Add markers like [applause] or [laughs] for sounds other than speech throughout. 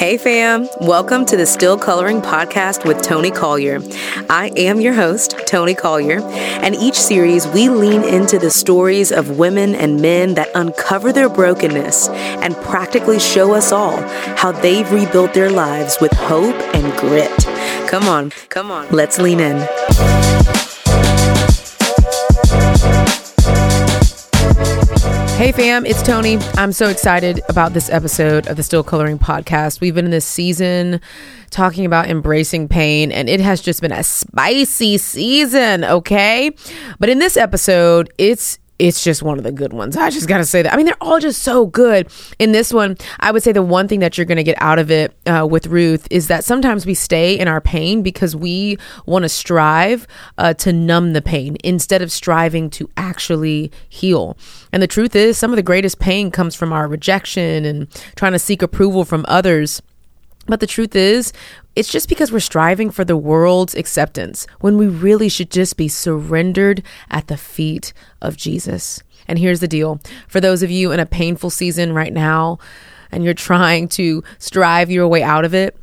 Hey, fam. Welcome to the Still Coloring Podcast with Toni Collier. I am your host, Toni Collier, and each series we lean into the stories of women and men that uncover their brokenness and practically show us all how they've rebuilt their lives with hope and grit. Come on, come on, let's lean in. Hey fam, it's Toni. I'm so excited about this episode of the Still Coloring podcast. We've been in this season talking about embracing pain, and it has just been a spicy season, okay? But in this episode, it's it's just one of the good ones. I just got to say that. I mean, they're all just so good. In this one, I would say the one thing that you're going to get out of it uh, with Ruth is that sometimes we stay in our pain because we want to strive uh, to numb the pain instead of striving to actually heal. And the truth is, some of the greatest pain comes from our rejection and trying to seek approval from others. But the truth is, it's just because we're striving for the world's acceptance when we really should just be surrendered at the feet of Jesus. And here's the deal for those of you in a painful season right now, and you're trying to strive your way out of it,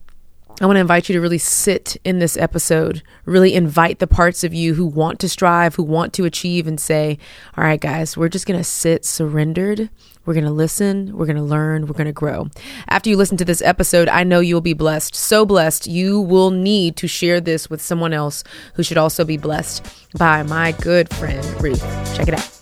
I want to invite you to really sit in this episode, really invite the parts of you who want to strive, who want to achieve, and say, All right, guys, we're just going to sit surrendered. We're going to listen. We're going to learn. We're going to grow. After you listen to this episode, I know you'll be blessed. So blessed, you will need to share this with someone else who should also be blessed by my good friend, Ruth. Check it out.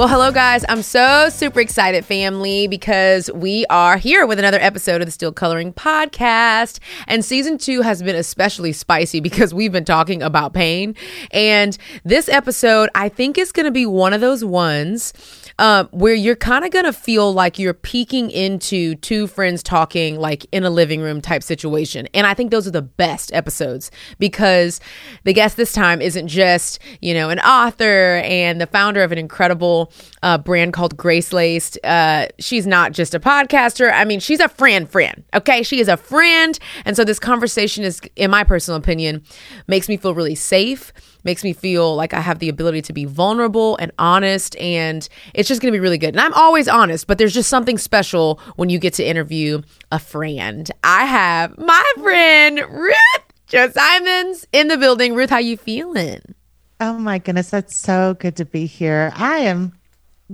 Well, hello, guys. I'm so super excited, family, because we are here with another episode of the Still Coloring Podcast. And season two has been especially spicy [laughs] because we've been talking about pain. And this episode, I think, is going to be one of those ones um, where you're kind of to feel like you're peeking into two friends talking like in a living room type situation. And I think those are the best episodes because the guest this time isn't just, you know, an author and the founder of an incredible uh, brand called GraceLaced. Uh, she's not just a podcaster. I mean, she's a friend, friend. Okay. She is a friend. And so this conversation is, in my personal opinion, makes me feel really safe makes me feel like I have the ability to be vulnerable and honest. And it's just going to be really good. And I'm always honest, but there's just something special when you get to interview a friend. I have my friend Ruth Chou Simons in the building. Ruth, how you feeling? Oh my goodness, that's so good to be here. I am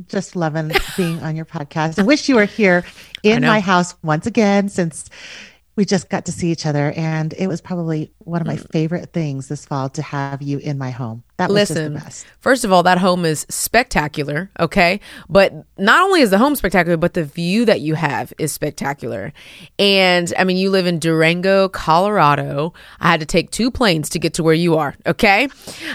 just loving [laughs] being on your podcast. I wish you were here in my house once again since we just got to see each other and it was probably one of my mm. favorite things this fall to have you in my home that Listen, first of all, that home is spectacular, okay? But not only is the home spectacular, but the view that you have is spectacular. And I mean, you live in Durango, Colorado. I had to take two planes to get to where you are, okay? Um,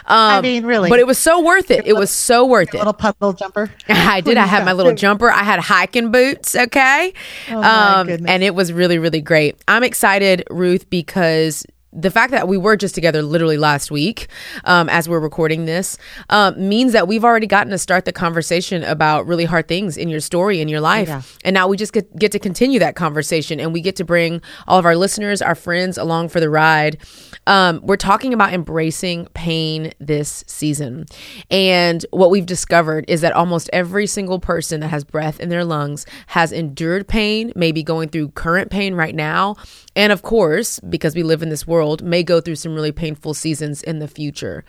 I mean, really. But it was so worth it. It was so worth it. Little puddle jumper. [laughs] I did. I had my little [laughs] jumper. I had hiking boots, okay? Oh um, and it was really, really great. I'm excited, Ruth, because the fact that we were just together literally last week um, as we're recording this um, means that we've already gotten to start the conversation about really hard things in your story in your life. Yeah. and now we just get, get to continue that conversation and we get to bring all of our listeners our friends along for the ride. Um, we're talking about embracing pain this season. And what we've discovered is that almost every single person that has breath in their lungs has endured pain maybe going through current pain right now. And of course because we live in this world world may go through some really painful seasons in the future.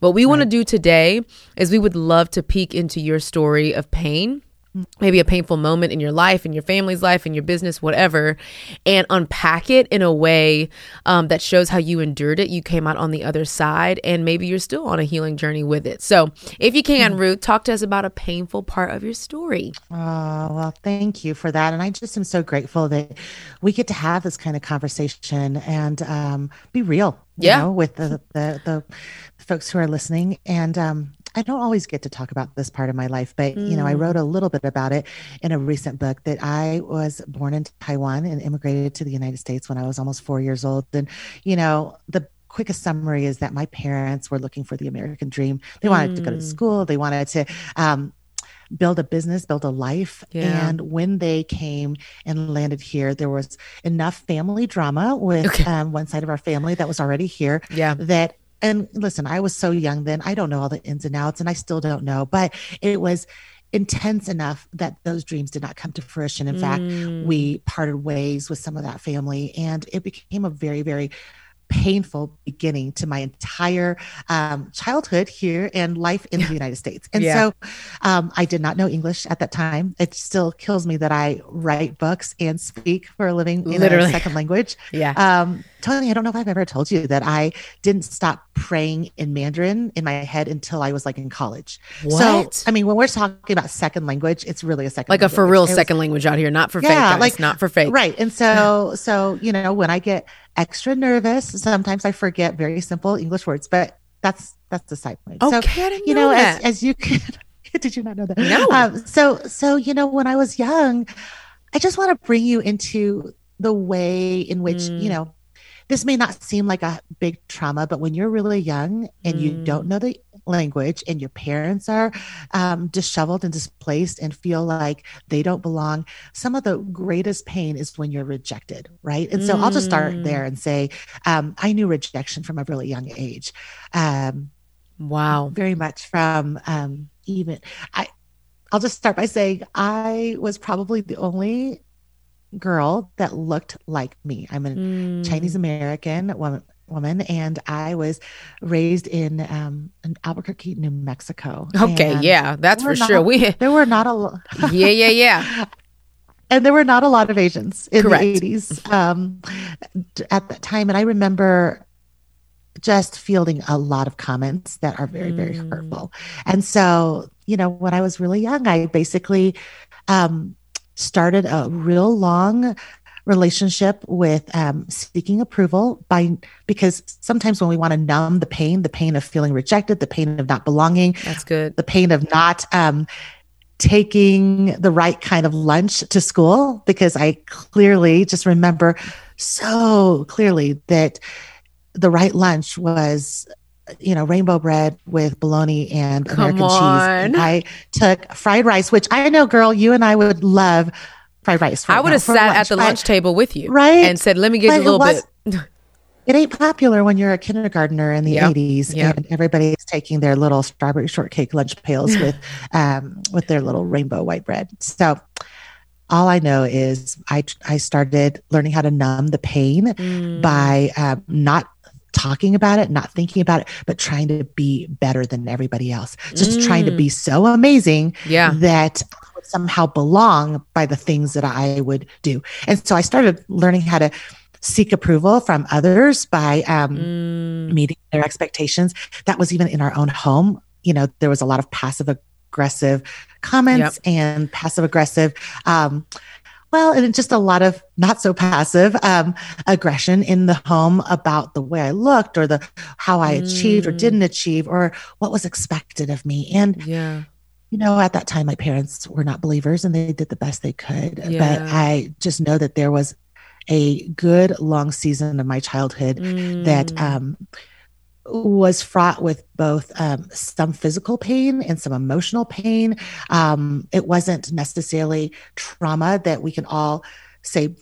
What we right. want to do today is we would love to peek into your story of pain maybe a painful moment in your life, in your family's life, in your business, whatever, and unpack it in a way um, that shows how you endured it. You came out on the other side, and maybe you're still on a healing journey with it. So, if you can, mm. Ruth, talk to us about a painful part of your story. Oh, well, thank you for that. And I just am so grateful that we get to have this kind of conversation and um, be real. yeah. Know, with the, the, the folks who are listening. And um, I don't always get to talk about this part of my life, but mm. you know, I wrote a mm. little bit about it in a recent book that I was born in Taiwan and immigrated to the United States when I was almost four years old. And, you know, the quickest summary is that my parents were looking for the American dream. They wanted mm. to go to mm. school, they wanted to um, build a business, build a life. Yeah. And when they came and landed here, there was enough family drama with okay. um, one side of our family that was already here yeah. that and listen, I was so young then. I don't know all the ins and outs, and I still don't know. But it was intense enough that those dreams did not come to fruition. In mm. fact, we parted ways with some of that family, and it became a very, very painful beginning to my entire um, childhood here and life in the United States. And yeah. so um, I did not know English at that time. It still kills me that I write books and speak for a living in Literally. a second language. [laughs] Yeah. Um, Toni, I don't know if I've ever told you that I didn't stop praying in Mandarin in my head until I was like in college. What? So, I mean, when we're talking about second language, it's really a second like language. a for real it second was, language out here, not for yeah, fake, guys, like not for fake. Right. And so, so, you know, when I get extra nervous, sometimes I forget very simple English words, but that's, that's the side point. Okay, so, I you know, know as, as you can, [laughs] did you not know that? No. Um, so, so, you know, when I was young, I just want to bring you into the way in which, mm. you know, this may not seem like a big trauma, but when you're really young and mm. you don't know the language and your parents are um, disheveled and displaced and feel like they don't belong, some of the greatest pain is when you're rejected, right? And so mm. I'll just start there and say, um, I knew rejection from a really young age. Um, wow. Very much from um, even, I, I'll just start by saying I was probably the only girl that looked like me. I'm a mm. Chinese American woman, woman, and I was raised in um, in Albuquerque, New Mexico. Okay, and yeah, that's for not, sure. We [laughs] there were not a lot. yeah, yeah, yeah. [laughs] and there were not a lot of Asians in Correct. the 80s um, at that time, and I remember just fielding a lot of comments that are very, very mm. hurtful. And so, you know, when I was really young, I basically um, started a real long relationship with um, seeking approval by because sometimes when we want to numb the pain the pain of feeling rejected the pain of not belonging that's good the pain of not um, taking the right kind of lunch to school because i clearly just remember so clearly that the right lunch was you know, rainbow bread with bologna and Come American on. cheese. And I took fried rice, which I know, girl, you and I would love fried rice. Right I would have sat lunch, at the lunch table with you, right, and said, "Let me get you a little was, bit." it ain't popular when you're a kindergartner in the yep. 80s yep. and everybody's taking their little strawberry shortcake lunch pails with [laughs] um, with their little rainbow white bread. So all I know is I I started learning how to numb the pain mm. by um, not talking about it, not thinking about it, but trying to be better than everybody else. Just mm. trying to be mm. so amazing yeah. that somehow belong by the things that I would do. And so I started learning how to seek approval from others by um, mm. meeting their expectations. That was even in our own home. You know, there was a lot of passive aggressive comments yep. and passive aggressive um, well, and just a lot of not so passive um, aggression in the home about the way I looked or the how I mm. achieved or didn't mm. achieve or what was expected of me. And yeah, you know, at that time, my parents were not believers and they did the best they could. Yeah. But I just know that there was a good long season of my childhood mm. that um, was fraught with both um, some physical pain and some emotional pain. Um, it wasn't necessarily trauma that we can all say,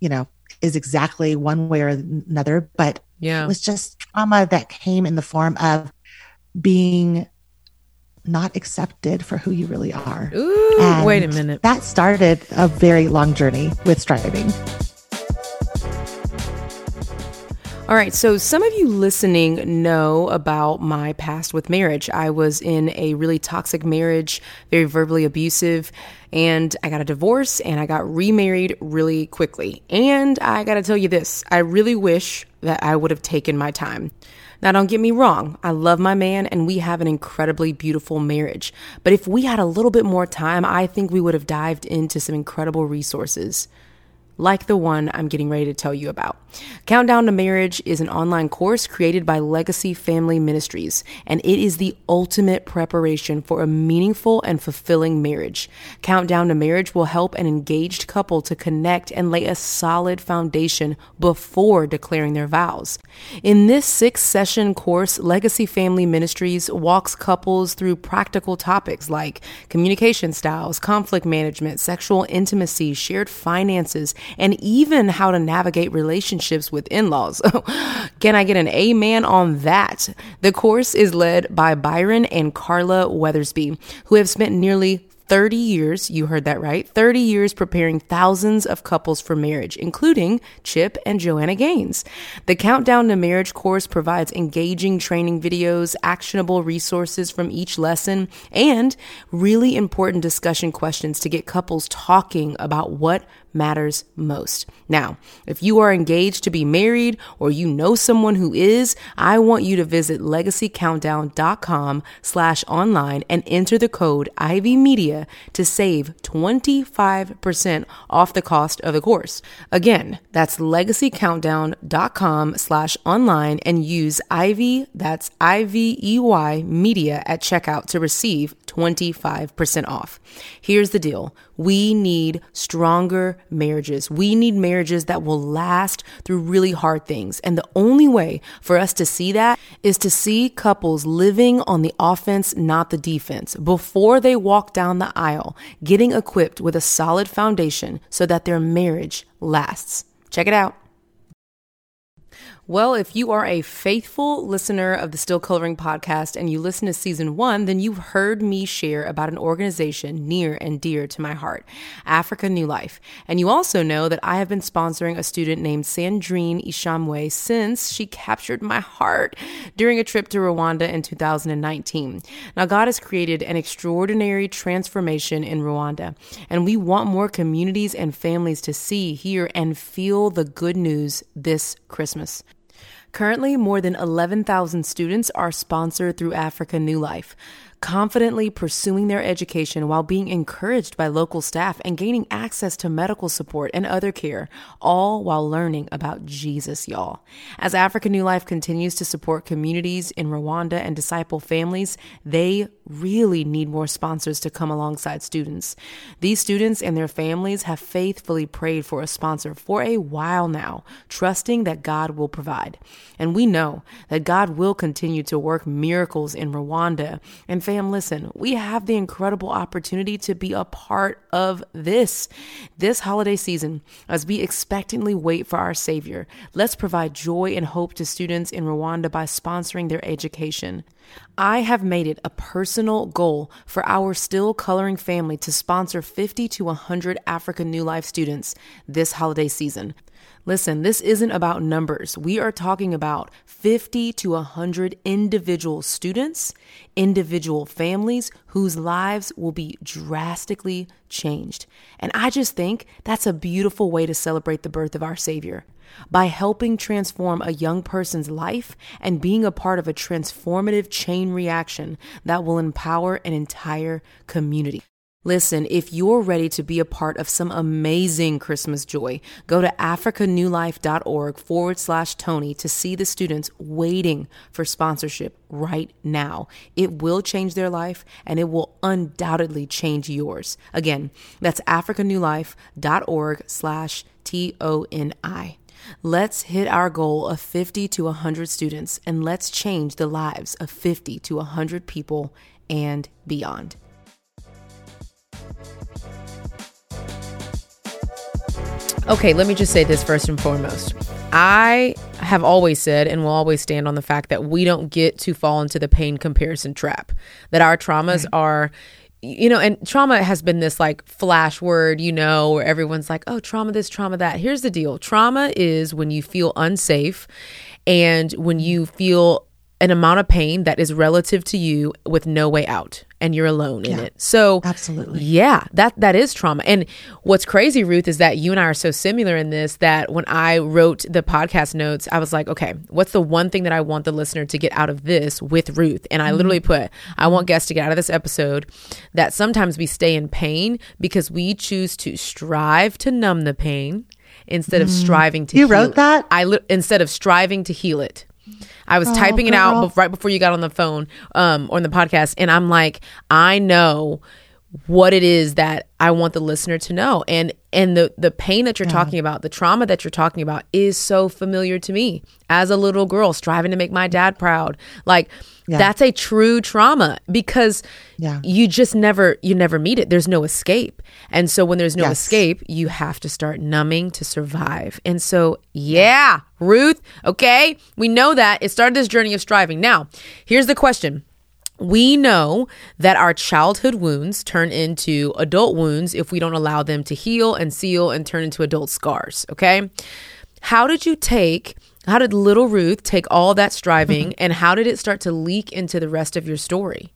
you know, is exactly one way or another, but yeah. it was just trauma that came in the form of being not accepted for who you really are. Ooh, wait a minute. That started a very long journey with striving. All right, so some of you listening know about my past with marriage. I was in a really toxic marriage, very verbally abusive, and I got a divorce and I got remarried really quickly. And I gotta tell you this I really wish that I would have taken my time. Now, don't get me wrong, I love my man and we have an incredibly beautiful marriage. But if we had a little bit more time, I think we would have dived into some incredible resources like the one I'm getting ready to tell you about. Countdown to Marriage is an online course created by Legacy Family Ministries, and it is the ultimate preparation for a meaningful and fulfilling marriage. Countdown to Marriage will help an engaged couple to connect and lay a solid foundation before declaring their vows. In this six session course, Legacy Family Ministries walks couples through practical topics like communication styles, conflict management, sexual intimacy, shared finances, and even how to navigate relationships with in laws. [laughs] Can I get an amen on that? The course is led by Byron and Carla Weathersby, who have spent nearly 30 years, you heard that right, 30 years preparing thousands of couples for marriage, including Chip and Joanna Gaines. The Countdown to Marriage course provides engaging training videos, actionable resources from each lesson, and really important discussion questions to get couples talking about what matters most. Now, if you are engaged to be married or you know someone who is, I want you to visit legacycountdown.com slash online and enter the code Ivey Media to save 25% off the cost of the course. Again, that's legacycountdown.com slash online and use Ivey, that's I-V-E-Y media at checkout to receive 25% off. Here's the deal. We need stronger marriages. We need marriages that will last through really hard things. And the only way for us to see that is to see couples living on the offense, not the defense, before they walk down the aisle, getting equipped with a solid foundation so that their marriage lasts. Check it out. Well, if you are a faithful listener of the Still Coloring podcast and you listen to season one, then you've heard me share about an organization near and dear to my heart, Africa New Life. And you also know that I have been sponsoring a student named Sandrine Ishamwe since she captured my heart during a trip to Rwanda in 2019. Now, God has created an extraordinary transformation in Rwanda, and we want more communities and families to see, hear, and feel the good news this Christmas. Currently, more than 11,000 students are sponsored through Africa New Life confidently pursuing their education while being encouraged by local staff and gaining access to medical support and other care, all while learning about Jesus, y'all. As Africa New Life continues to support communities in Rwanda and disciple families, they really need more sponsors to come alongside students. These students and their families have faithfully prayed for a sponsor for a while now, trusting that God will provide. And we know that God will continue to work miracles in Rwanda and fam, listen, we have the incredible opportunity to be a part of this. This holiday season, as we expectantly wait for our Savior, let's provide joy and hope to students in Rwanda by sponsoring their education. I have made it a personal goal for our still coloring family to sponsor 50 to 100 African New Life students this holiday season. Listen, this isn't about numbers. We are talking about 50 to 100 individual students, individual families whose lives will be drastically changed. And I just think that's a beautiful way to celebrate the birth of our Savior. By helping transform a young person's life and being a part of a transformative chain reaction that will empower an entire community. Listen, if you're ready to be a part of some amazing Christmas joy, go to africanewlife.org forward slash Toni to see the students waiting for sponsorship right now. It will change their life and it will undoubtedly change yours. Again, that's africanewlife.org slash T O N I. Let's hit our goal of 50 to 100 students and let's change the lives of 50 to 100 people and beyond. Okay, let me just say this first and foremost. I have always said and will always stand on the fact that we don't get to fall into the pain comparison trap, that our traumas right. are you know, and trauma has been this like flash word, you know, where everyone's like, oh, trauma this, trauma that. Here's the deal trauma is when you feel unsafe and when you feel an amount of pain that is relative to you with no way out and you're alone in it. So Absolutely. Yeah, that that is trauma. And what's crazy Ruth is that you and I are so similar in this that when I wrote the podcast notes, I was like, okay, what's the one thing that I want the listener to get out of this with Ruth? And I mm-hmm. literally put I want guests to get out of this episode that sometimes we stay in pain because we choose to strive to numb the pain instead of mm. striving to You wrote that? I li- instead of striving to heal it. I was oh, typing girl. it out right before you got on the phone um, or on the podcast, and I'm like, I know what it is that I want the listener to know. And and the the pain that you're yeah. talking about, the trauma that you're talking about is so familiar to me as a little girl striving to make my dad proud. Like yeah. that's a true trauma because yeah. you just never you never meet it. There's no escape. And so when there's no yes. escape, you have to start numbing to survive. And so yeah, Ruth, okay? We know that it started this journey of striving. Now, here's the question we know that our childhood wounds turn into adult wounds if we don't allow them to heal and seal and turn into adult scars. Okay. How did you take, how did little Ruth take all that striving [laughs] and how did it start to leak into the rest of your story?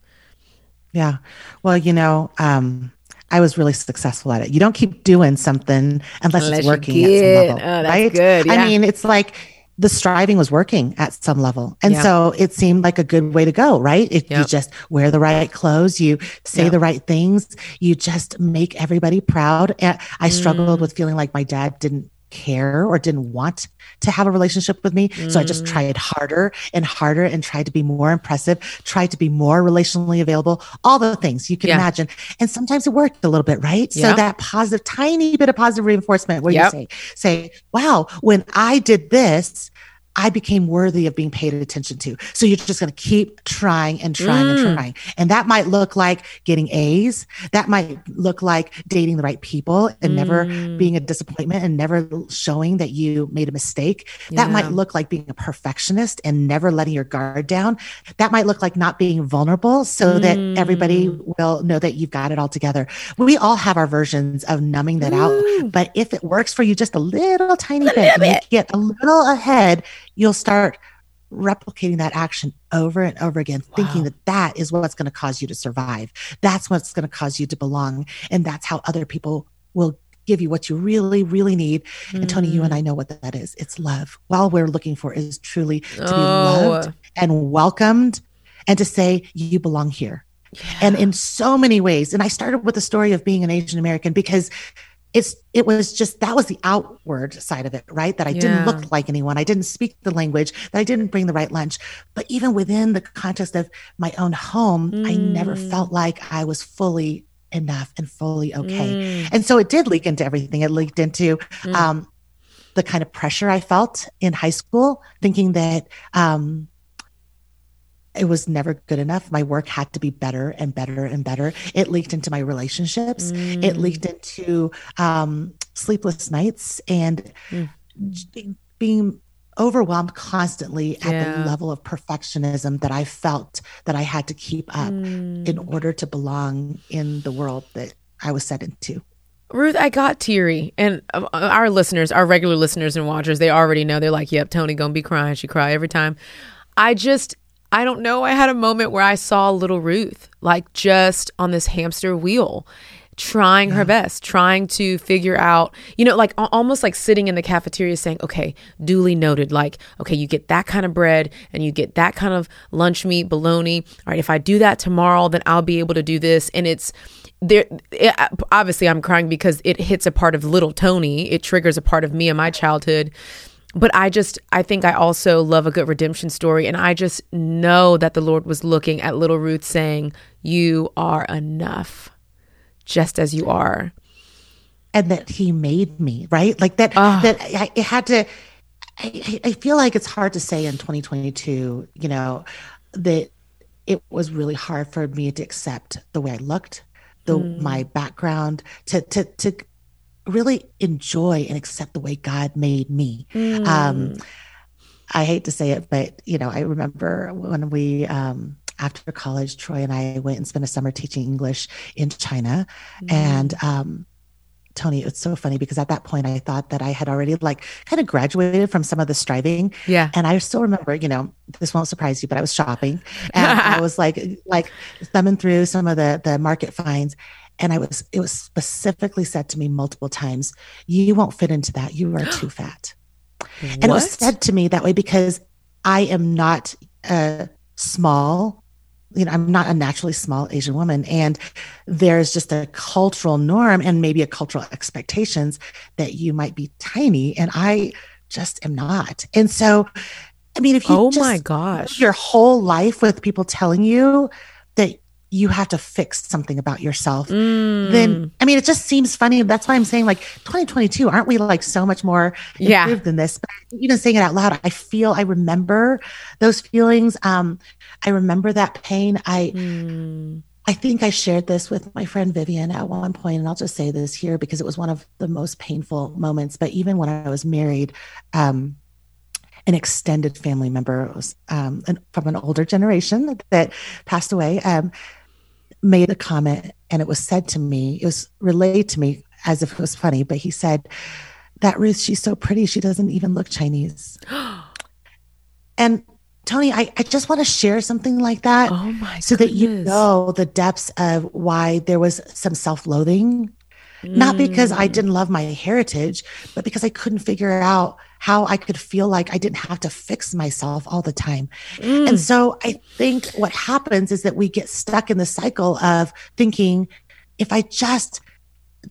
Yeah. Well, you know, um, I was really successful at it. You don't keep doing something unless, unless it's working at some level, oh, right? Good. Yeah. I mean, it's like the striving was working at some level. And yeah. so it seemed like a good way to go, right? If yep. you just wear the right clothes, you say yep. the right things, you just make everybody proud. And I mm. struggled with feeling like my dad didn't care or didn't want to have a relationship with me. Mm. So I just mm. tried harder and harder and tried to be more impressive, tried to be more relationally available, all the things you can yeah. imagine. And sometimes it worked a little bit, right? Yeah. So that positive, tiny bit of positive reinforcement where yep. you say, say, wow, when I did this, I became worthy of being paid attention to. So you're just going to keep trying and trying mm. and trying. And that might look like getting A's. That might look like dating the right people and mm. never being a disappointment and never showing that you made a mistake. Yeah. That might look like being a perfectionist and never letting your guard down. That might look like not being vulnerable so mm. that everybody mm. will know that you've got it all together. We all have our versions of numbing that out. But if it works for you just a little tiny bit, bit. get a little ahead, you'll start replicating that action over and over again, wow. thinking that that is what's going to cause you to survive. That's what's going to cause you to belong. And that's how other people will give you what you really, really need. Mm. And Toni, you and I mm. know what that is. It's love. All we're looking for is truly to oh. be loved and welcomed and to say, you belong here. Yeah. And in so many ways. And I started with the story of being an Asian American because it's it was just that was the outward side of it right that i yeah. didn't look like anyone i didn't speak the language that i didn't bring the right lunch but even within the context of my own home mm. i never mm. felt like i was fully enough and fully okay mm. and so it did leak into everything it leaked into mm. um, the kind of pressure i felt in high school thinking that um, it was never good enough. My work had to be better and better and better. It leaked into my relationships. Mm. It leaked into um, sleepless nights and mm. being overwhelmed constantly at yeah. the level of perfectionism that I felt that I had to keep up mm. in order to belong in the world that I was set into. Ruth, I got teary, and uh, our listeners, our regular listeners and watchers, they already know. They're like, "Yep, Toni gonna be crying. She cry every time." I just I don't know. I had a moment where I saw little Ruth, like just on this hamster wheel, trying yeah. her best, trying to figure out, you know, like almost like sitting in the cafeteria saying, okay, duly noted, like, okay, you get that kind of bread and you get that kind of lunch meat, bologna. All right, if I do that tomorrow, then I'll be able to do this. And it's, there it, obviously i'm crying because it hits a part of little toni it triggers a part of me and my childhood but I just, I think I also love a good redemption story. And I just know that the Lord was looking at little Ruth saying, You are enough, just as you are. And that He made me, right? Like that, uh, that I, it had to, I, I feel like it's hard to say in 2022, you know, that it was really hard for me to accept the way I looked, the mm. my background, to to to really enjoy and accept the way God made me. Mm. Um, I hate to say it, but you know, I remember when we um, after college, Troy and I went and spent a summer teaching English in China, mm. and um, Toni, it's so funny because at that point I thought that I had already like kind of graduated from some of the striving. Yeah. And I still remember, you know, this won't surprise you, but I was shopping and I [laughs] was like like thumbing through some of the the market finds and I was it was specifically said to me multiple times, you won't fit into that. You are too [gasps] fat. and it was said to me that way because I am not a small, you know, I'm not a naturally small Asian woman. And there's just a cultural norm and maybe a cultural expectations that you might be tiny. And I just am not. And so I mean, if you oh my gosh, your whole life with people telling you that you have to fix something about yourself, mm. then I mean, it just seems funny. That's why I'm saying like 2022, aren't we like so much more yeah. improved than this? But even saying it out loud, I feel, I remember those feelings. Um, I remember that pain. I, mm. I think I shared this with my friend Vivian at one point, and I'll just say this here because it was one of the most painful moments. But even when I was married, um, an extended family member um, from an older generation that passed away um, made a comment and it was said to me it was relayed to me as if it was funny but he said that ruth she's so pretty she doesn't even look chinese [gasps] and toni I, I just want to share something like that oh my so goodness. that you know the depths of why there was some self-loathing mm. not because i mm. didn't love my heritage but because i couldn't figure out how I could feel like I didn't have to fix myself all the time. Mm. And so I think what happens is that we get stuck in the cycle of thinking, if I just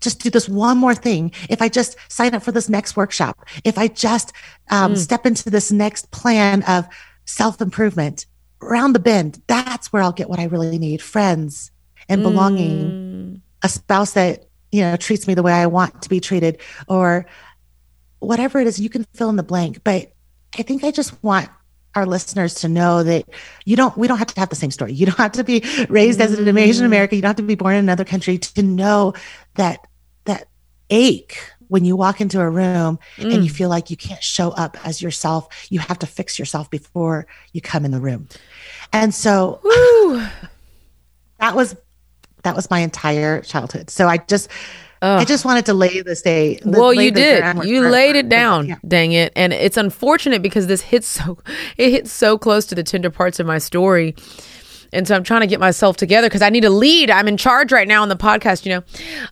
just do this one more thing. If I just sign up for this next workshop, if I just um, mm. step into this next plan of self improvement around the bend, that's where I'll get what I really need friends and belonging, mm. a spouse that, you know, treats me the way I want to be treated, or whatever it is, you can fill in the blank. But I think I just want our listeners to know that you don't we don't have to have the same story you don't have to be raised as an asian american you don't have to be born in another country to know that that ache when you walk into a room mm. and you mm. feel like you can't show up as yourself you have to fix yourself before you come in the room and so [sighs] that was that was my entire childhood so i just Ugh. I just wanted to lay the state. Well, you did. You laid it down. Yeah. Dang it! And it's unfortunate because this hits so [laughs] it hits so close to the tender parts of my story. And so I'm trying to get myself together because I need a lead. I'm in charge right now on the podcast, you know.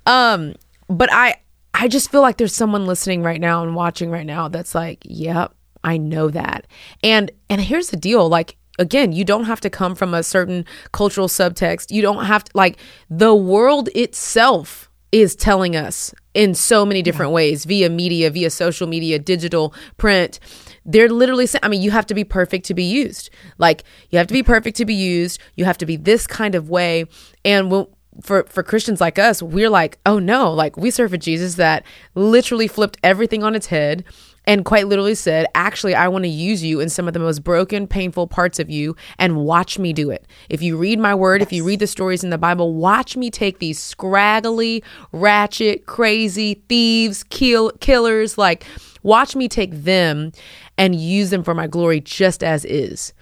Um, but I I just feel like there's someone listening right now and watching right now that's like, "Yep, I know that." And and here's the deal, like again, you don't have to come from a certain cultural subtext. You don't have to like the world itself is telling us in so many different yeah. ways via media, via social media, digital, print. They're literally saying, I mean, you have to be perfect to be used. Like, you have to be perfect to be used. You have to be this kind of way. And when, for for Christians like us, we're like, oh no, like we serve a Jesus that literally flipped everything on its head and quite literally said, Actually, I want to use you in some of the most broken, painful parts of you and watch me do it. If you read my word, yes. if you read the stories in the Bible, watch me take these scraggly, ratchet, crazy thieves, kill, killers, like, watch me take them and use them for my glory just as is.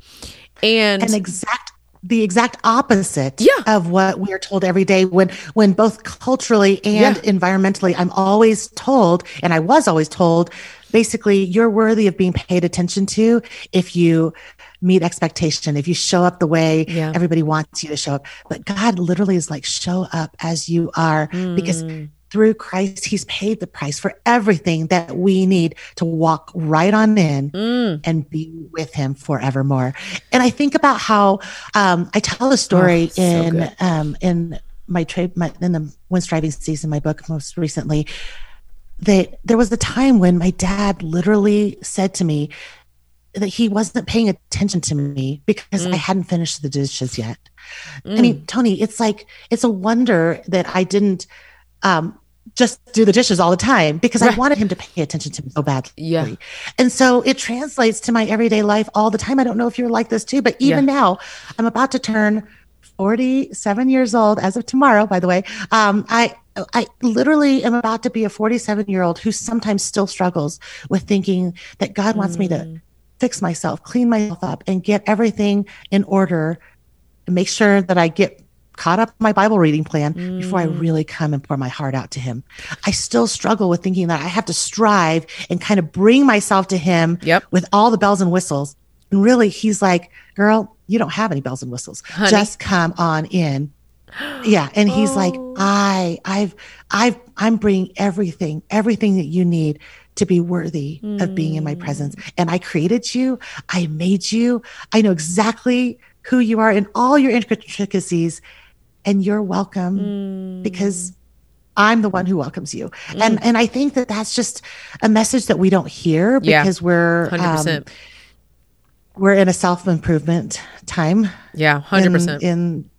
And an exact the exact opposite yeah. of what we are told every day when when both culturally and yeah. environmentally i'm always told and i was always told basically you're worthy of being paid attention to if you meet expectation if you show up the way yeah. everybody wants you to show up but god literally is like show up as you are mm. because through Christ, He's paid the price for everything that we need to walk right on in mm. and be with Him forevermore. And I think about how um, I tell a story oh, in so um, in my trade my, in the When Strivings Cease, my book most recently. That there was a time when my dad literally said to me that he wasn't paying attention to me because mm. I hadn't finished the dishes yet. Mm. I mean, mm. Toni, it's like it's a wonder that I didn't um, just do the dishes all the time because right. I wanted him to pay attention to me so badly. Yeah. And so it translates to my everyday life all the time. I don't know if you're like this too, but even yeah. now, I'm about to turn 47 years old as of tomorrow, by the way. Um, I I literally am about to be a 47 year old who sometimes still struggles with thinking that God wants mm. me to mm. fix myself, clean myself up, and get everything in order, and make sure that I get caught up my Bible reading plan mm. before I mm. really come and pour my heart out to him. I still struggle with thinking that I have to strive and kind of bring myself to him yep. with all the bells and whistles. And really, he's like, girl, you don't have any bells and whistles. Honey. Just come on in. Yeah. And he's oh. like, I, I've, I've, I'm bringing everything, everything that you need to be worthy mm. of being in my presence. Mm. And I created you. I made you. I know exactly who you are in all your intricacies and you're welcome mm. because I'm the one who welcomes you. Mm. And and I think that that's just a message that we don't hear because yeah, we're 100%. Um, we're in a self-improvement time. Yeah, 100%. In, in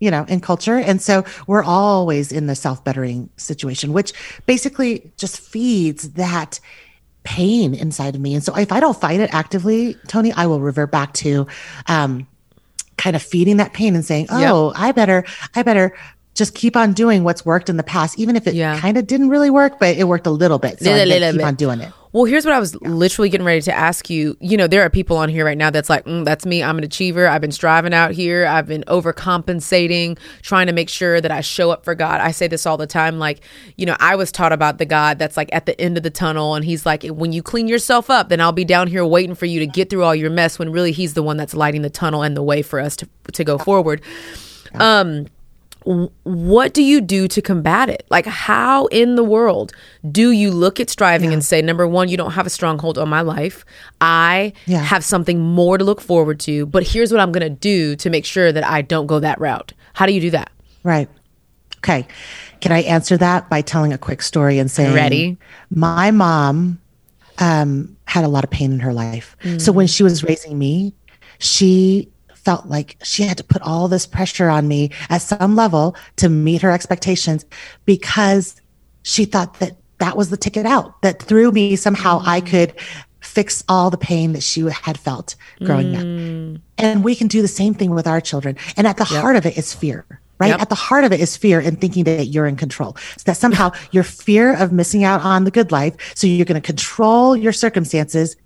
you know, in culture. And so we're always in the self-bettering situation, which basically just feeds that pain inside of me. And so if I don't fight it actively, Toni, I will revert back to um kind of feeding that pain and saying, "Oh, yep. I better, I better." Just keep on doing what's worked in the past, even if it yeah. kind of didn't really work, but it worked a little bit. So little, little keep bit. on doing it. Well, here's what I was literally getting ready to ask you. You know, there are people on here right now that's like, mm, that's me. I'm an achiever. I've been striving out here. I've been overcompensating, trying to make sure that I show up for God. I say this all the time. Like, you know, I was taught about the God that's like at the end of the tunnel. And he's like, when you clean yourself up, then I'll be down here waiting for you to get through all your mess when really he's the one that's lighting the tunnel and the way for us to, to go forward. Um, what do you do to combat it? Like, how in the world do you look at striving yeah. and say, number one, you don't have a stronghold on my life. I yeah. have something more to look forward to, but here's what I'm going to do to make sure that I don't go that route. How do you do that? Right. Okay. Can I answer that by telling a quick story and saying, Ready? My mom um, had a lot of pain in her life. Mm. So when she was raising me, she felt like she had to put all this pressure on me at some level to meet her expectations because she thought that that was the ticket out, that through me, somehow I mm. could fix all the pain that she had felt growing mm. up. And we can do the same thing with our children. And at the yep. heart of it is fear right? Yep. At the heart of it is fear and thinking that you're in control. So that somehow [laughs] your fear of missing out on the good life. So you're going to control your circumstances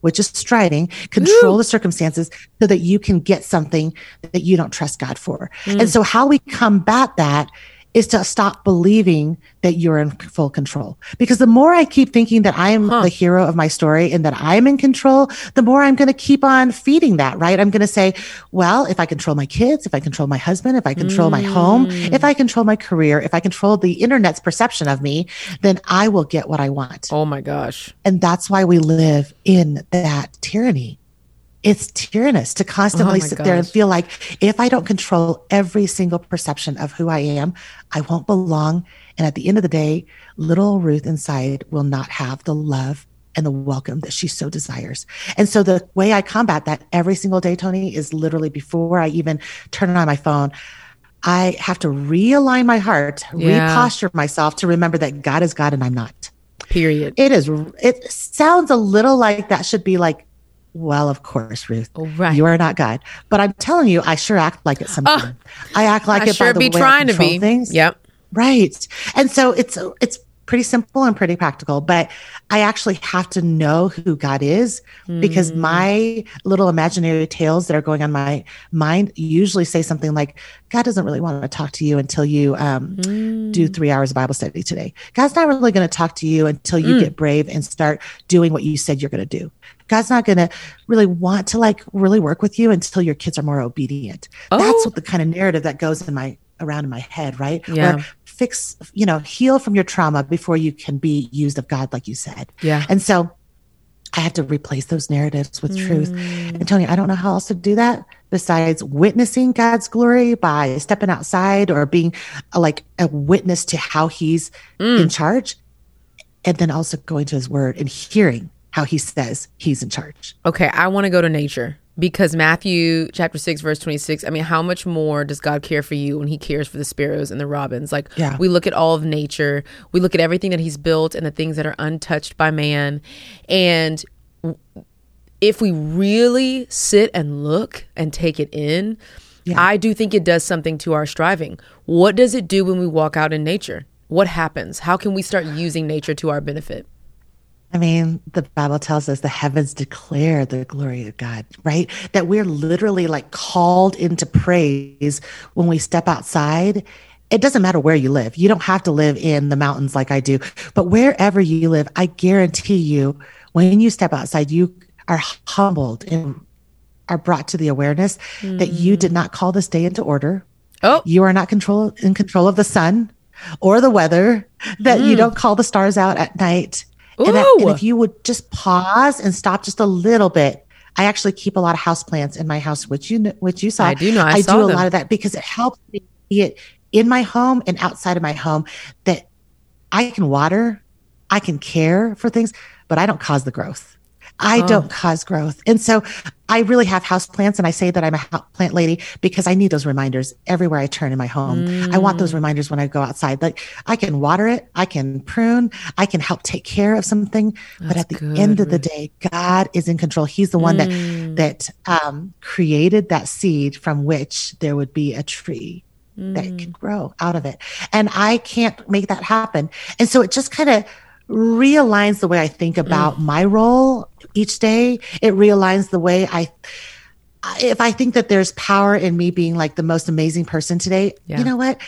which is striving, control Woo. the circumstances so that you can get something that you don't trust God for. Mm. And so, how we combat that is to stop believing that you're in full control. Because the more I keep thinking that I am huh. the hero of my story and that I'm in control, the more I'm going to keep on feeding that, right? I'm going to say, well, if I control my kids, if I control my husband, if I control mm. my home, if I control my career, if I control the internet's perception of me, then I will get what I want. Oh my gosh. And that's why we live in that tyranny it's tyrannous to constantly oh sit gosh. there and feel like if I don't control every single perception of who I am, I won't belong. And at the end of the day, little Ruth inside will not have the love and the welcome that she so desires. And so the way I combat that every single day, Toni, is literally before I even turn on my phone. I have to realign my heart, yeah. reposture myself to remember that God is God and I'm not. Period. It is, it sounds a little like that should be like well, of course, Ruth. Oh, right. You are not God. But I'm telling you, I sure act like it sometimes. Oh, I act like I it sure by the be way trying I to be. things. Yep. Right. And so it's it's pretty simple and pretty practical, but I actually have to know who God is mm. because my little imaginary tales that are going on my mind usually say something like, God doesn't really want to talk to you until you um, mm. do three hours of Bible study today. God's not really going to talk to you until you mm. get brave and start doing what you said you're going to do. God's not going to really want to like really work with you until your kids are more obedient. Oh. That's what the kind of narrative that goes in my around in my head, right? Yeah. Where fix, you know, heal from your trauma before you can be used of God, like you said. Yeah. And so I have to replace those narratives with mm. truth. And Toni, I don't know how else to do that besides witnessing God's glory by stepping outside or being a, like a witness to how he's mm. in charge. And then also going to his word and hearing how he says he's in charge. Okay, I want to go to nature because Matthew chapter 6 verse 26 I mean how much more does God care for you when he cares for the sparrows and the robins? Like yeah. we look at all of nature. We look at everything that he's built and the things that are untouched by man. And if we really sit and look and take it in yeah. I do think it does something to our striving. What does it do when we walk out in nature? What happens? How can we start using nature to our benefit I mean, the Bible tells us the heavens declare the glory of God, right? That we're literally like called into praise when we step outside. It doesn't matter where you live. You don't have to live in the mountains like I do, but wherever you live, I guarantee you, when you step outside, you are humbled and are brought to the awareness mm. that you did not call this day into order. Oh, you are not control in control of the sun or the weather, that mm. you don't call the stars out at night and, and, if you would just pause and stop just a little bit, I actually keep a lot of house plants in my house, which you which you saw. I do know. I, I do a them. lot of that because it helps me see it in my home and outside of my home that I can water, I can care for things, but I don't cause the growth. I oh. don't cause growth. And so I really have house plants and I say that I'm a plant lady because I need those reminders everywhere I turn in my home. Mm. I want those mm. reminders when I go outside. Like I can water it, I can prune, I can help take care of something, That's but at the good, end of the day, God is in control. He's the one mm. that that um, created that seed from which there would be a tree that can mm. grow out of it. And I can't make that happen. And so it just kind of realigns the way I think about mm. my role each day. It realigns the way I if I think that there's power in me being like the most amazing person today, yeah. you know what?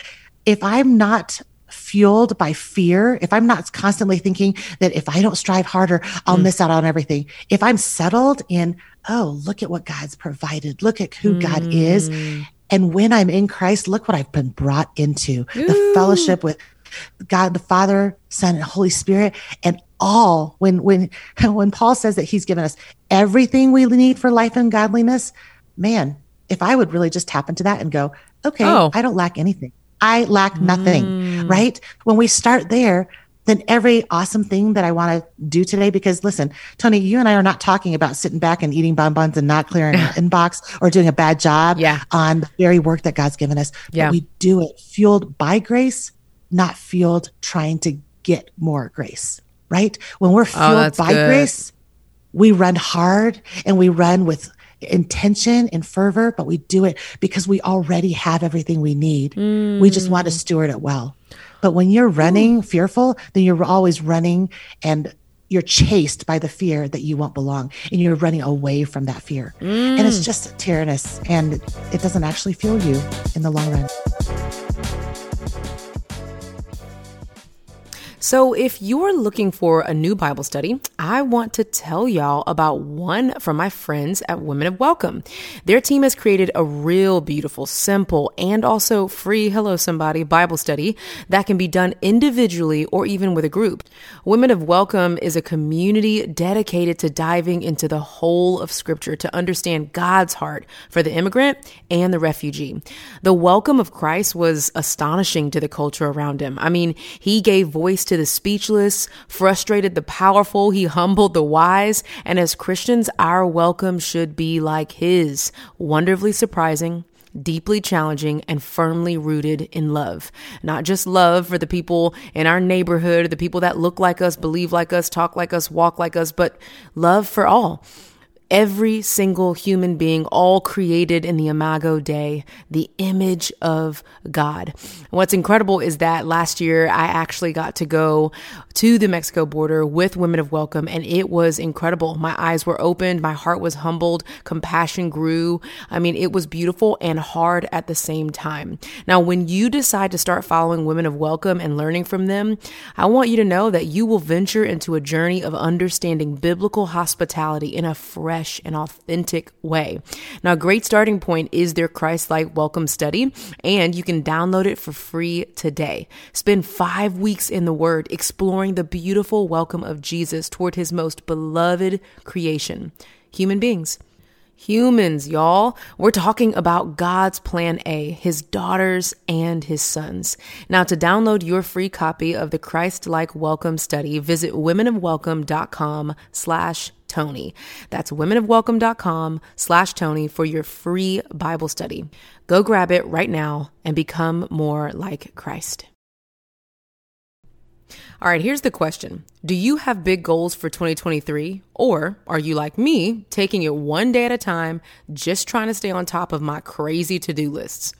If I'm not fueled by fear, if I'm not constantly thinking that if I don't strive harder, I'll mm. miss out on everything. If I'm settled in, oh, look at what God's provided, look at who mm. God is. Mm. And when I'm in Christ, look what I've been brought into Ooh. the fellowship with God the Father, Son, and Holy Spirit, and all when when [laughs] when Paul says that he's given us everything we need for life and godliness, man, if I would really just tap into that and go, okay, oh. I don't lack anything. I lack nothing, mm. right? When we start there, then every awesome thing that I want to do today, because listen, Toni, you and I are not talking about sitting back and eating bonbons and not clearing an [laughs] inbox or doing a bad job yeah. on the very work that God's given us. Yeah. But we do it fueled by grace, not fueled trying to get more grace, right? When we're oh, fueled oh, by good. grace, we run hard and we run with intention and fervor, but we do it because we already have everything we need. Mm. We just want to mm. steward it well. But when you're running Ooh. fearful, then you're always running and you're chased by the fear that you won't belong and you're running away from that fear. Mm. And it's mm. just tyrannous and it doesn't actually fuel you in the long run. So, if you're looking for a new Bible study, I want to tell y'all about one from my friends at Women of Welcome. Their team has created a real beautiful, simple, and also free Hello Somebody Bible study that can be done individually or even with a group. Women of Welcome is a community dedicated to diving into the whole of Scripture to understand God's heart for the immigrant and the refugee. The welcome of Christ was astonishing to the culture around him. I mean, he gave voice to the speechless, frustrated the powerful, he humbled the wise, and as Christians, our welcome should be like his wonderfully surprising, deeply challenging and firmly rooted in love. Not just love for the people in our neighborhood, the people that look like us, believe like us, talk like us, walk like us, but love for all every single human being, all created in the Imago Dei, the image of God. what's incredible is that last year I actually got to go to the Mexico border with Women of Welcome, and it was incredible. My eyes were opened, my heart was humbled, compassion grew. I mean, it was beautiful and hard at the same time. Now, when you decide to start following Women of Welcome and learning from them, I want you to know that you will venture into a journey of understanding biblical hospitality in a fresh fresh and authentic way. Now, a great starting point is their Christ like welcome study, and you can download it for free today. Spend five weeks in the Word exploring the beautiful welcome of Jesus toward his most beloved creation, human beings humans, y'all. We're talking about God's plan A, his daughters and his sons. Now, to download your free copy of the Christ-like Welcome Study, visit womenofwelcome.com slash Toni. That's womenofwelcome.com slash Toni for your free Bible study. Go grab it right now and become more like Christ. All right, here's the question Do you have big goals for 2023? Or are you like me, taking it one day at a time, just trying to stay on top of my crazy to do lists?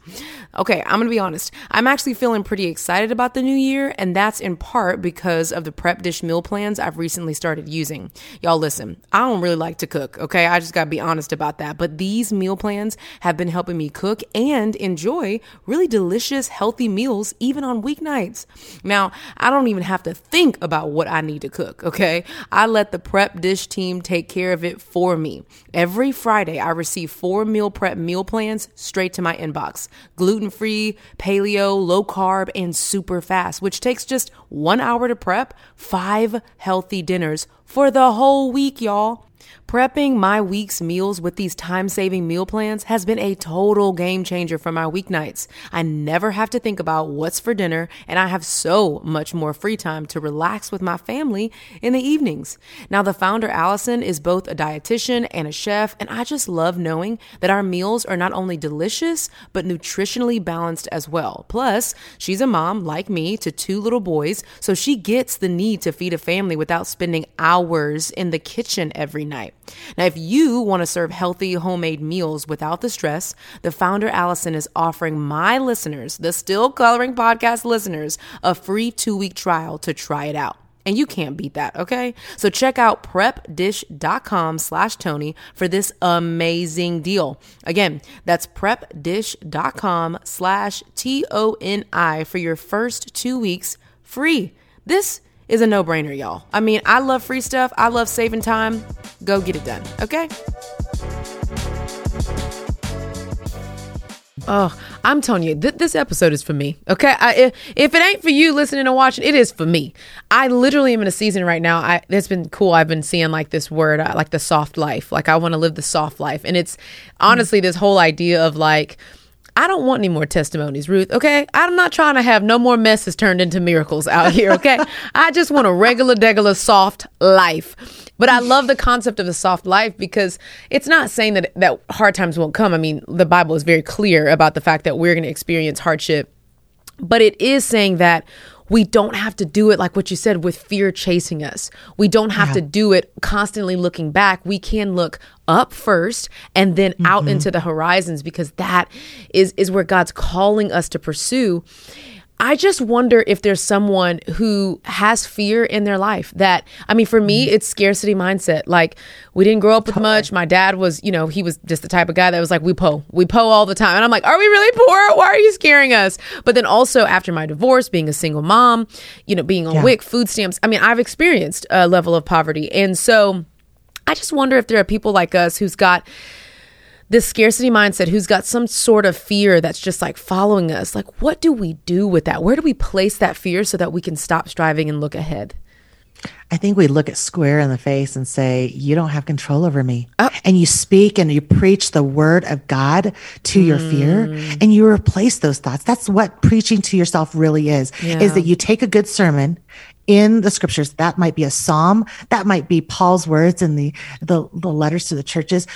Okay, I'm gonna be honest. I'm actually feeling pretty excited about the new year, and that's in part because of the prep dish meal plans I've recently started using. Y'all, listen, I don't really like to cook, okay? I just gotta be honest about that. But these meal plans have been helping me cook and enjoy really delicious, healthy meals, even on weeknights. Now, I don't even have to think about what I need to cook, okay? I let the prep dish team take care of it for me. Every Friday, I receive four meal prep meal plans straight to my inbox gluten free, paleo, low carb, and super fast, which takes just one hour to prep five healthy dinners for the whole week, y'all. Prepping my week's meals with these time saving meal plans has been a total game changer for my weeknights. I never have to think about what's for dinner, and I have so much more free time to relax with my family in the evenings. Now, the founder, Allison, is both a dietitian and a chef, and I just love knowing that our meals are not only delicious, but nutritionally balanced as well. Plus, she's a mom like me to two little boys, so she gets the need to feed a family without spending hours in the kitchen every night. Now, if you want to serve healthy homemade meals without the stress, the founder Allison is offering my listeners, the Still Coloring Podcast listeners, a free two week trial to try it out. And you can't beat that, okay? So check out prepdish.com slash Toni for this amazing deal. Again, that's prepdish.com slash T O N I for your first two weeks free. This is a no brainer, y'all. I mean, I love free stuff, I love saving time. Go get it done, okay? Oh, I'm telling you, th- this episode is for me. Okay, I, if, if it ain't for you listening and watching, it is for me. I literally am in a season right now. I it's been cool. I've been seeing like this word, uh, like the soft life. Like I want to live the soft life, and it's honestly this whole idea of like I don't want any more testimonies, Ruth. Okay. I'm not trying to have no more messes turned into miracles out here. Okay. [laughs] I just want a regular, degular, soft life. But I love the concept of a soft life because it's not saying that, that hard times won't come. I mean, the Bible is very clear about the fact that we're going to experience hardship. But it is saying that we don't have to do it like what you said with fear chasing us. We don't have yeah. to do it constantly looking back. We can look up first and then mm-hmm. out into the horizons because that is is where God's calling us to pursue. I just wonder if there's someone who has fear in their life that, I mean, for me, mm-hmm. it's scarcity mindset. Like, we didn't grow up with much. My dad was, you know, he was just the type of guy that was like, we po, we po all the time. And I'm like, are we really poor? Why are you scaring us? But then also after my divorce, being a single mom, you know, being on yeah. WIC, food stamps, I mean, I've experienced a level of poverty. And so I just wonder if there are people like us who's got, this scarcity mindset who's got some sort of fear that's just like following us like what do we do with that where do we place that fear so that we can stop striving and look ahead I think we look at square in the face and say, You don't have control over me. Oh. And you speak and you preach the word of God to mm. your fear and you replace those thoughts. That's what preaching to yourself really is, yeah. is that you take a good sermon in the scriptures. That might be a psalm. That might be Paul's words in the, the, the letters to the churches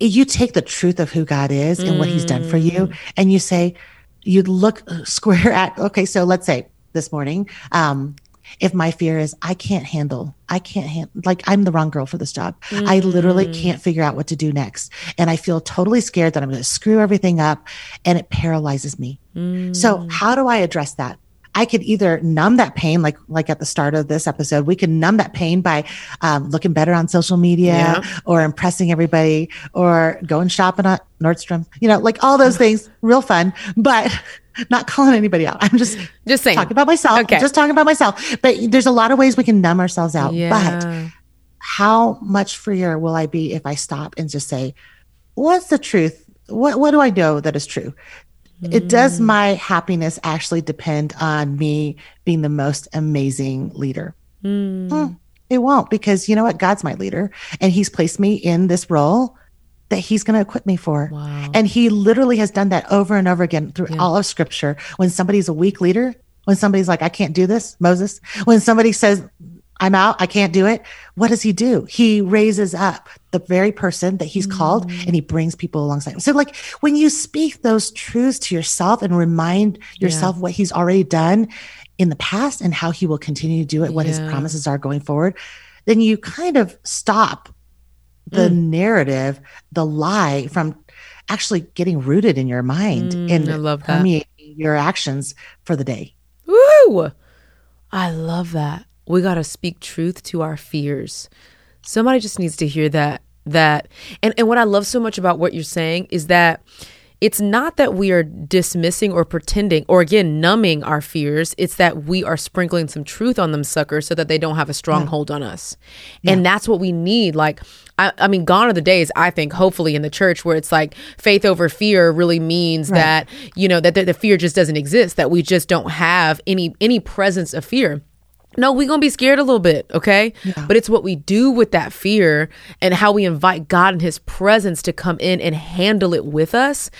you take the truth of who God is and what he's done for you mm. and you say, you look [laughs] square at, okay, so let's say this morning, um, if my fear is I can't handle, I can't handle, like I'm the wrong girl for this job. Mm. I literally mm. can't figure out what to do next. And I feel totally scared that I'm going to screw everything up and it paralyzes me. Mm. So how do I address that? I could either numb that pain, like like at the start of this episode, we can numb that pain by um, looking better on social media yeah. or impressing everybody or going shopping at Nordstrom, you know, like all those [laughs] things, real fun, but not calling anybody out. I'm just just saying talking about myself. Okay. Just talking about myself. But there's a lot of ways we can numb ourselves out. Yeah. But how much freer will I be if I stop and just say, "What's the truth? What what do I know that is true? It does my happiness actually depend on me being the most amazing leader? Mm. Mm, it won't because you know what? God's my leader and he's placed me in this role that he's going to equip me for. Wow. And he literally has done that over and over again through yeah. all of scripture. When somebody's a weak leader, when somebody's like, I can't do this, Moses, when somebody says, I'm out. I can't do it. What does he do? He raises up the very person that he's mm. called and he brings people alongside. So like when you speak those truths to yourself and remind yourself yeah. what he's already done in the past and how he will continue to do it, what yeah. his promises are going forward, then you kind of stop the mm. narrative, the lie from actually getting rooted in your mind mm, and I love permeating your actions for the day. Woo! I love that we got to speak truth to our fears. Somebody just needs to hear that that and and what I love so much about what you're saying is that it's not that we are dismissing or pretending or again numbing our fears it's that we are sprinkling some truth on them suckers so that they don't have a stronghold yeah. on us yeah. and that's what we need like I, I, mean gone are the days i think hopefully in the church where it's like faith over fear really means right. that you know that the, the fear just doesn't exist that we just don't have any any presence of fear no, we're going to be scared a little bit, okay? Yeah. But it's what we do with that fear and how we invite God and His presence to come in and handle it with us.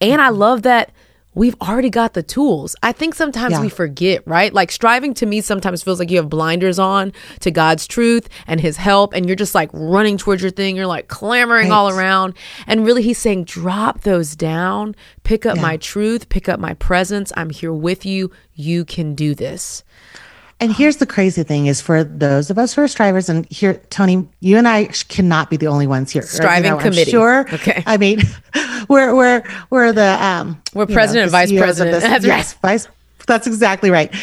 And I love that we've already got the tools. I think sometimes yeah. we forget, right? Like striving to me sometimes feels like you have blinders on to God's truth and His help, and you're just like running towards your thing. You're like clamoring right. all around. And really, He's saying, drop those down, pick up yeah. my truth, pick up my presence. I'm here with you. You can do this. And here's the crazy thing is for those of us who are strivers, and here, Toni, you and I cannot be the only ones here. Striving you know, committee. I'm sure. Okay. I mean, [laughs] we're, we're, we're the, um, we're president know, and vice president. [laughs] That's yes, vice. That's exactly right.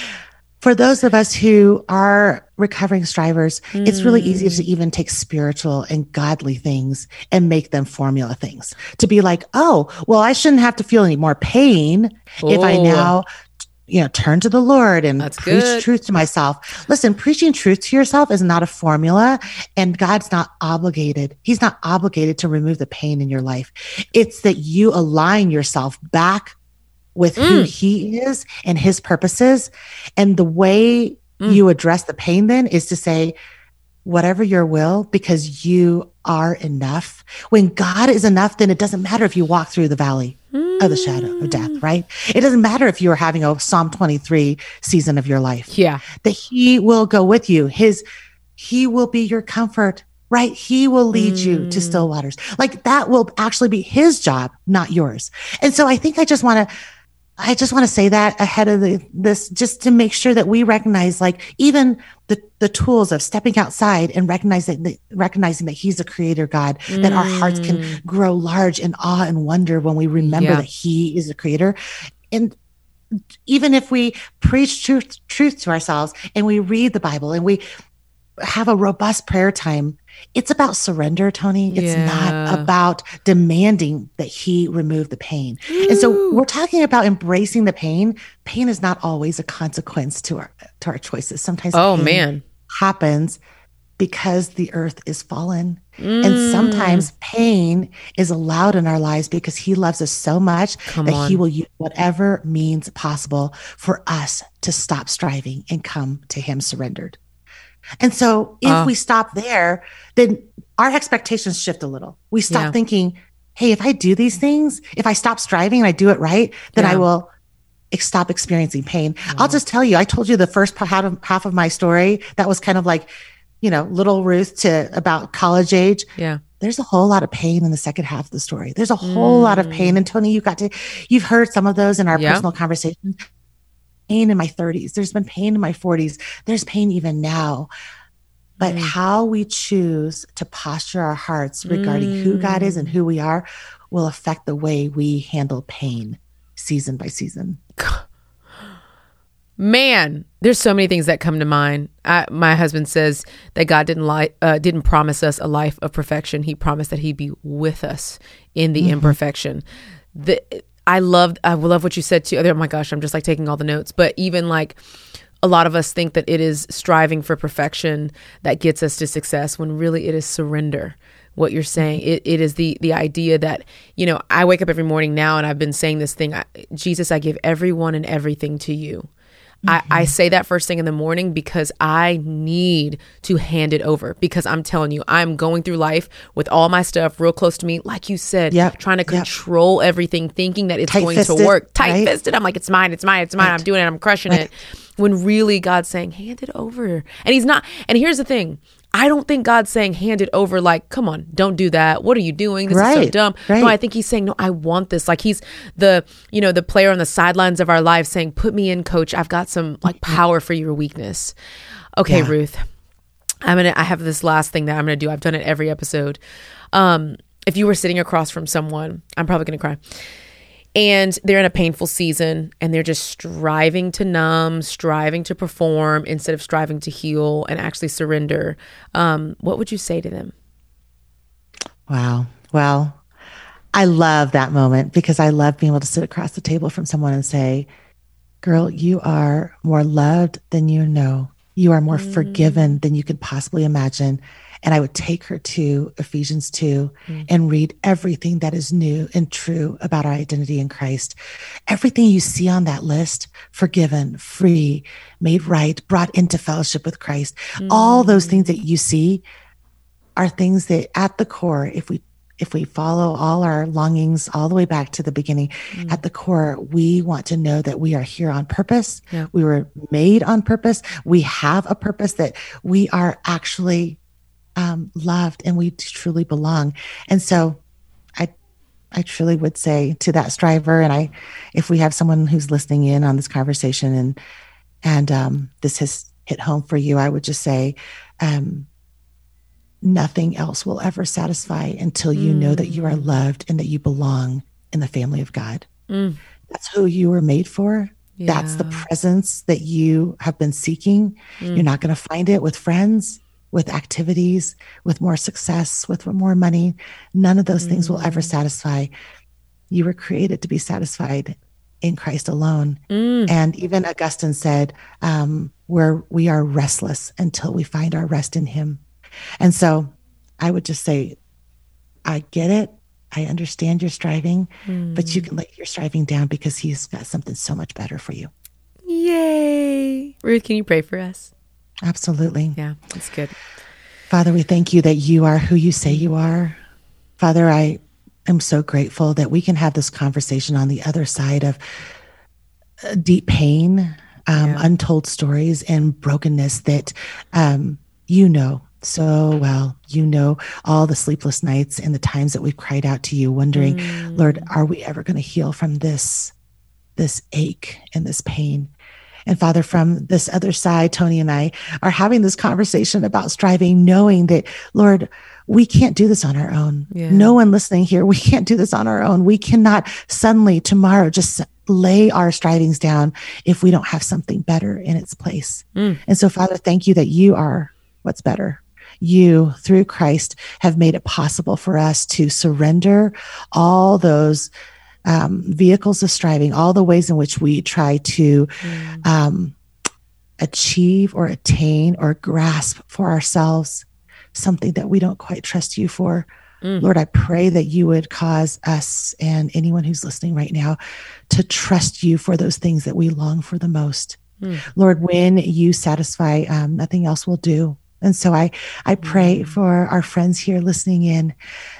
for those of us who are recovering strivers, mm. it's really easy to even take spiritual and godly things and make them formula things. To be like, oh, well, I shouldn't have to feel any more pain Ooh. if I now you know, turn to the Lord and That's preach good. truth to myself. Listen, preaching truth to yourself is not a formula, and God's not obligated. He's not obligated to remove the pain in your life. It's that you align yourself back with mm. who He is and His purposes. And the way mm. you address the pain then is to say, whatever your will, because you are enough. When God is enough, then it doesn't matter if you walk through the valley of the shadow of death, mm. right? It doesn't matter if you are having a Psalm 23 season of your life. Yeah. That he will go with you. His, he will be your comfort, right? He will lead mm. you to mm. still waters. Like that will actually be his job, not yours. And so I think I just want to I just want to say that ahead of the, this, just to make sure that we recognize, like even the the tools of stepping outside and recognizing that, recognizing that He's a Creator God, mm. that our hearts can mm. grow large in awe and wonder when we remember yeah. that He is a Creator, and even if we preach truth truth to ourselves and we read the Bible and we have a robust prayer time it's about surrender, Toni. It's yeah. not about demanding that he remove the pain. Ooh. And so we're talking about embracing the pain. Pain is not always a consequence to our to our choices. Sometimes oh man happens because the earth is fallen. Mm. And sometimes pain is allowed in our lives because he loves us so much Come that on. he will use whatever means possible for us to stop striving and come to him surrendered. And so if uh, we stop there, then our expectations shift a little. We stop yeah. thinking, hey, if I do these things, if I stop striving and I do it right, then yeah. I will stop experiencing pain. I'll just tell you, I told you the first half of, half of my story that was kind of like, you know, little Ruth to about college age. Yeah. There's a whole lot of pain in the second half of the story. There's a whole mm. lot of pain. Mm. And Toni, you got to, you've heard some of those in our personal conversations pain in my 30s. There's been pain in my 40s. There's pain even now. But mm. how we choose to posture our hearts regarding mm. who God is and who we are will affect the way we handle pain season by season. [sighs] Man, there's so many things that come to mind. I, my husband says that God didn't li- uh, didn't promise us a life of perfection. He promised that He'd be with us in the mm-hmm. imperfection. The I love I love what you said too. Oh my gosh, I'm just like taking all the notes. But even like a lot of us think that it is striving for perfection that gets us to success when really it is surrender what you're mm-hmm. saying it, it is the the idea that you know i wake up every morning now and i've been saying this thing I, jesus i give everyone and everything to you Mm-hmm. I, I say that first thing in the morning because I need to hand it over because I'm telling you, I'm going through life with all my stuff real close to me, like you said, yep. trying to yep. control everything, thinking that it's Tight-fisted, going to work. Tight fisted. Right? I'm like, it's mine, it's mine, it's mine. Right. I'm doing it, I'm crushing right. it. When really God's saying, hand it over. And He's not. And here's the thing I don't think God's saying hand it over like, come on, don't do that. What are you doing? This right, is so dumb. Right. No, I think he's saying, no, I want this. Like he's the, you know, the player on the sidelines of our lives saying, put me in, coach. I've got some like power for your weakness. Okay, yeah. Ruth. I'm gonna I have this last thing that I'm gonna do. I've done it every episode. Um, if you were sitting across from someone, I'm probably gonna cry and they're in a painful season and they're just striving to numb, striving to perform instead of striving to heal and actually surrender, um, what would you say to them? Wow. Well, I love that moment because I love being able to sit across the table from someone and say, Girl, you are more loved than you know. You are more mm. forgiven than you could possibly imagine. And I would take her to Ephesians 2 mm. and read everything that is new and true about our identity in Christ. Everything you see on that list forgiven, free, made right, brought into fellowship with Christ. Mm. All those things that you see are things that at the core, if we if we follow all our longings all the way back to the beginning, mm. at the core, we want to know that we are here on purpose. Yeah. We were made on purpose. We have a purpose that we are actually um, loved and we truly belong. And so I, I truly would say to that striver, and I, if we have someone who's listening in on this conversation and, and um, this has hit home for you, I would just say, um, nothing else will ever satisfy until you mm. know that you are mm. loved and that you belong in the family of God. Mm. That's who you were made for. Yeah. That's the presence that you have been seeking. Mm. You're not going to find it with friends, with activities, with more success, with more money. None of those mm. things will ever mm. satisfy. You were created to be satisfied in Christ alone. Mm. And even Augustine said, um, where we are restless until we find our rest in Him. And so I would just say, I get it. I understand your striving, mm. but you can lay your striving down because He's got something so much better for you. Yay. Ruth, can you pray for us? Absolutely. Yeah, that's good. Father, we thank you that you are who you say you are. Father, I am so grateful that we can have this conversation on the other side of uh, deep pain, um, yeah. untold stories, and brokenness that um, you know so well. You know all the sleepless nights and the times that we've cried out to you, wondering, mm. Lord, are we ever going to heal from this, this ache and this pain? And Father, from this other side, Toni and I are having this conversation about striving, knowing that, Lord, we can't do this on our own. Yeah. No one listening here, we can't do this on our own. We cannot suddenly tomorrow just lay our strivings down if we don't have something better in its place. Mm. And so, Father, thank you that you are what's better. You, through Christ, have made it possible for us to surrender all those um, vehicles of striving, all the ways in which we try to mm. um, achieve or attain or grasp for ourselves something that we don't quite trust you for. Mm. Lord, I pray that you would cause us and anyone who's listening right now to trust you for those things that we long for the most. Mm. Lord, when you satisfy, um, nothing else will do. And so I, I pray mm. for our friends here listening in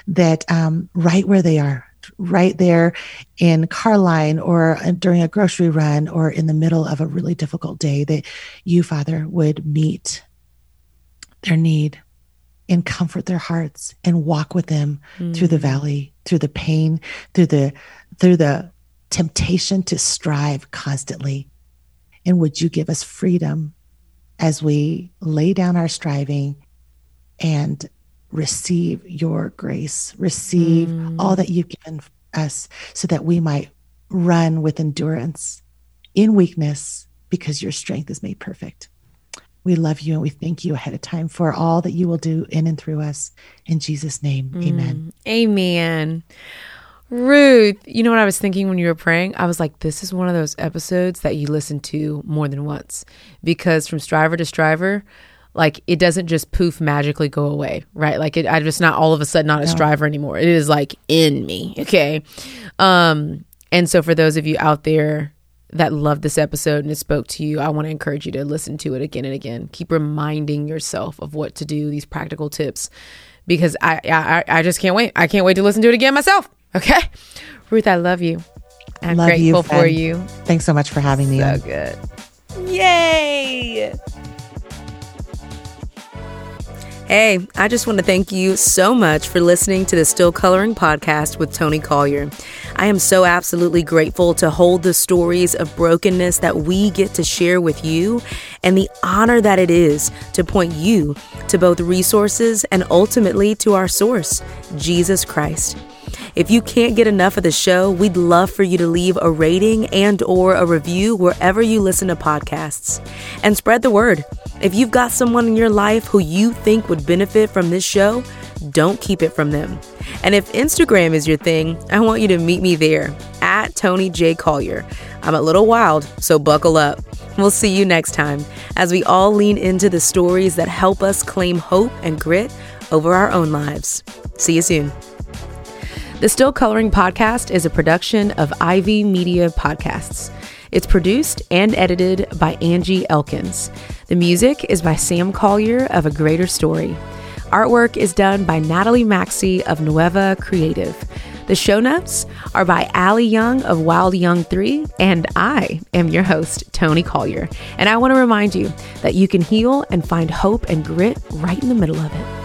that um, right where they are, right there in car line or during a grocery run or in the middle of a really difficult day, that you, Father, would meet their need and comfort their hearts and walk with them mm. through the mm. valley, through the pain, through the through the temptation to strive constantly. And would you give us freedom as we lay down our striving and receive your grace, receive mm. all that you've given us so that we might run with endurance in weakness because your strength is made perfect. We love you and we thank you ahead of time for all that you will do in and through us. In Jesus' name, mm. amen. Amen. Ruth, you know what I was thinking when you were praying? I was like, this is one of those episodes that you listen to more than once because from striver to striver, like it doesn't just poof magically go away, right? Like it, I'm just not all of a sudden not a striver anymore. It is like in me, okay? Um, and so for those of you out there that loved this episode and it spoke to you, I want to encourage you to listen to it again and again. Keep reminding yourself of what to do, these practical tips, because I I, I just can't wait. I can't wait to listen to it again myself. Okay, Ruth, I love you. I'm love grateful you, for you. Thanks so much for having me. So good. Yay! Hey, I just want to thank you so much for listening to the Still Coloring podcast with Toni Collier. I am so absolutely grateful to hold the stories of brokenness that we get to share with you and the honor that it is to point you to both resources and ultimately to our source, Jesus Christ. If you can't get enough of the show, we'd love for you to leave a rating and or a review wherever you listen to podcasts. And spread the word. If you've got someone in your life who you think would benefit from this show, don't keep it from them. And if Instagram is your thing, I want you to meet me there at Toni J. Collier. I'm a little wild, so buckle up. We'll see you next time as we all lean into the stories that help us claim hope and grit over our own lives. See you soon. The Still Coloring Podcast is a production of Ivey Media Podcasts. It's produced and edited by Angie Elkins. The music is by Sam Collier of A Greater Story. Artwork is done by Natalie Maxey of Nueva Creative. The show notes are by Allie Young of Wild Young 3, and I am your host, Toni Collier. And I want to remind you that you can heal and find hope and grit right in the middle of it.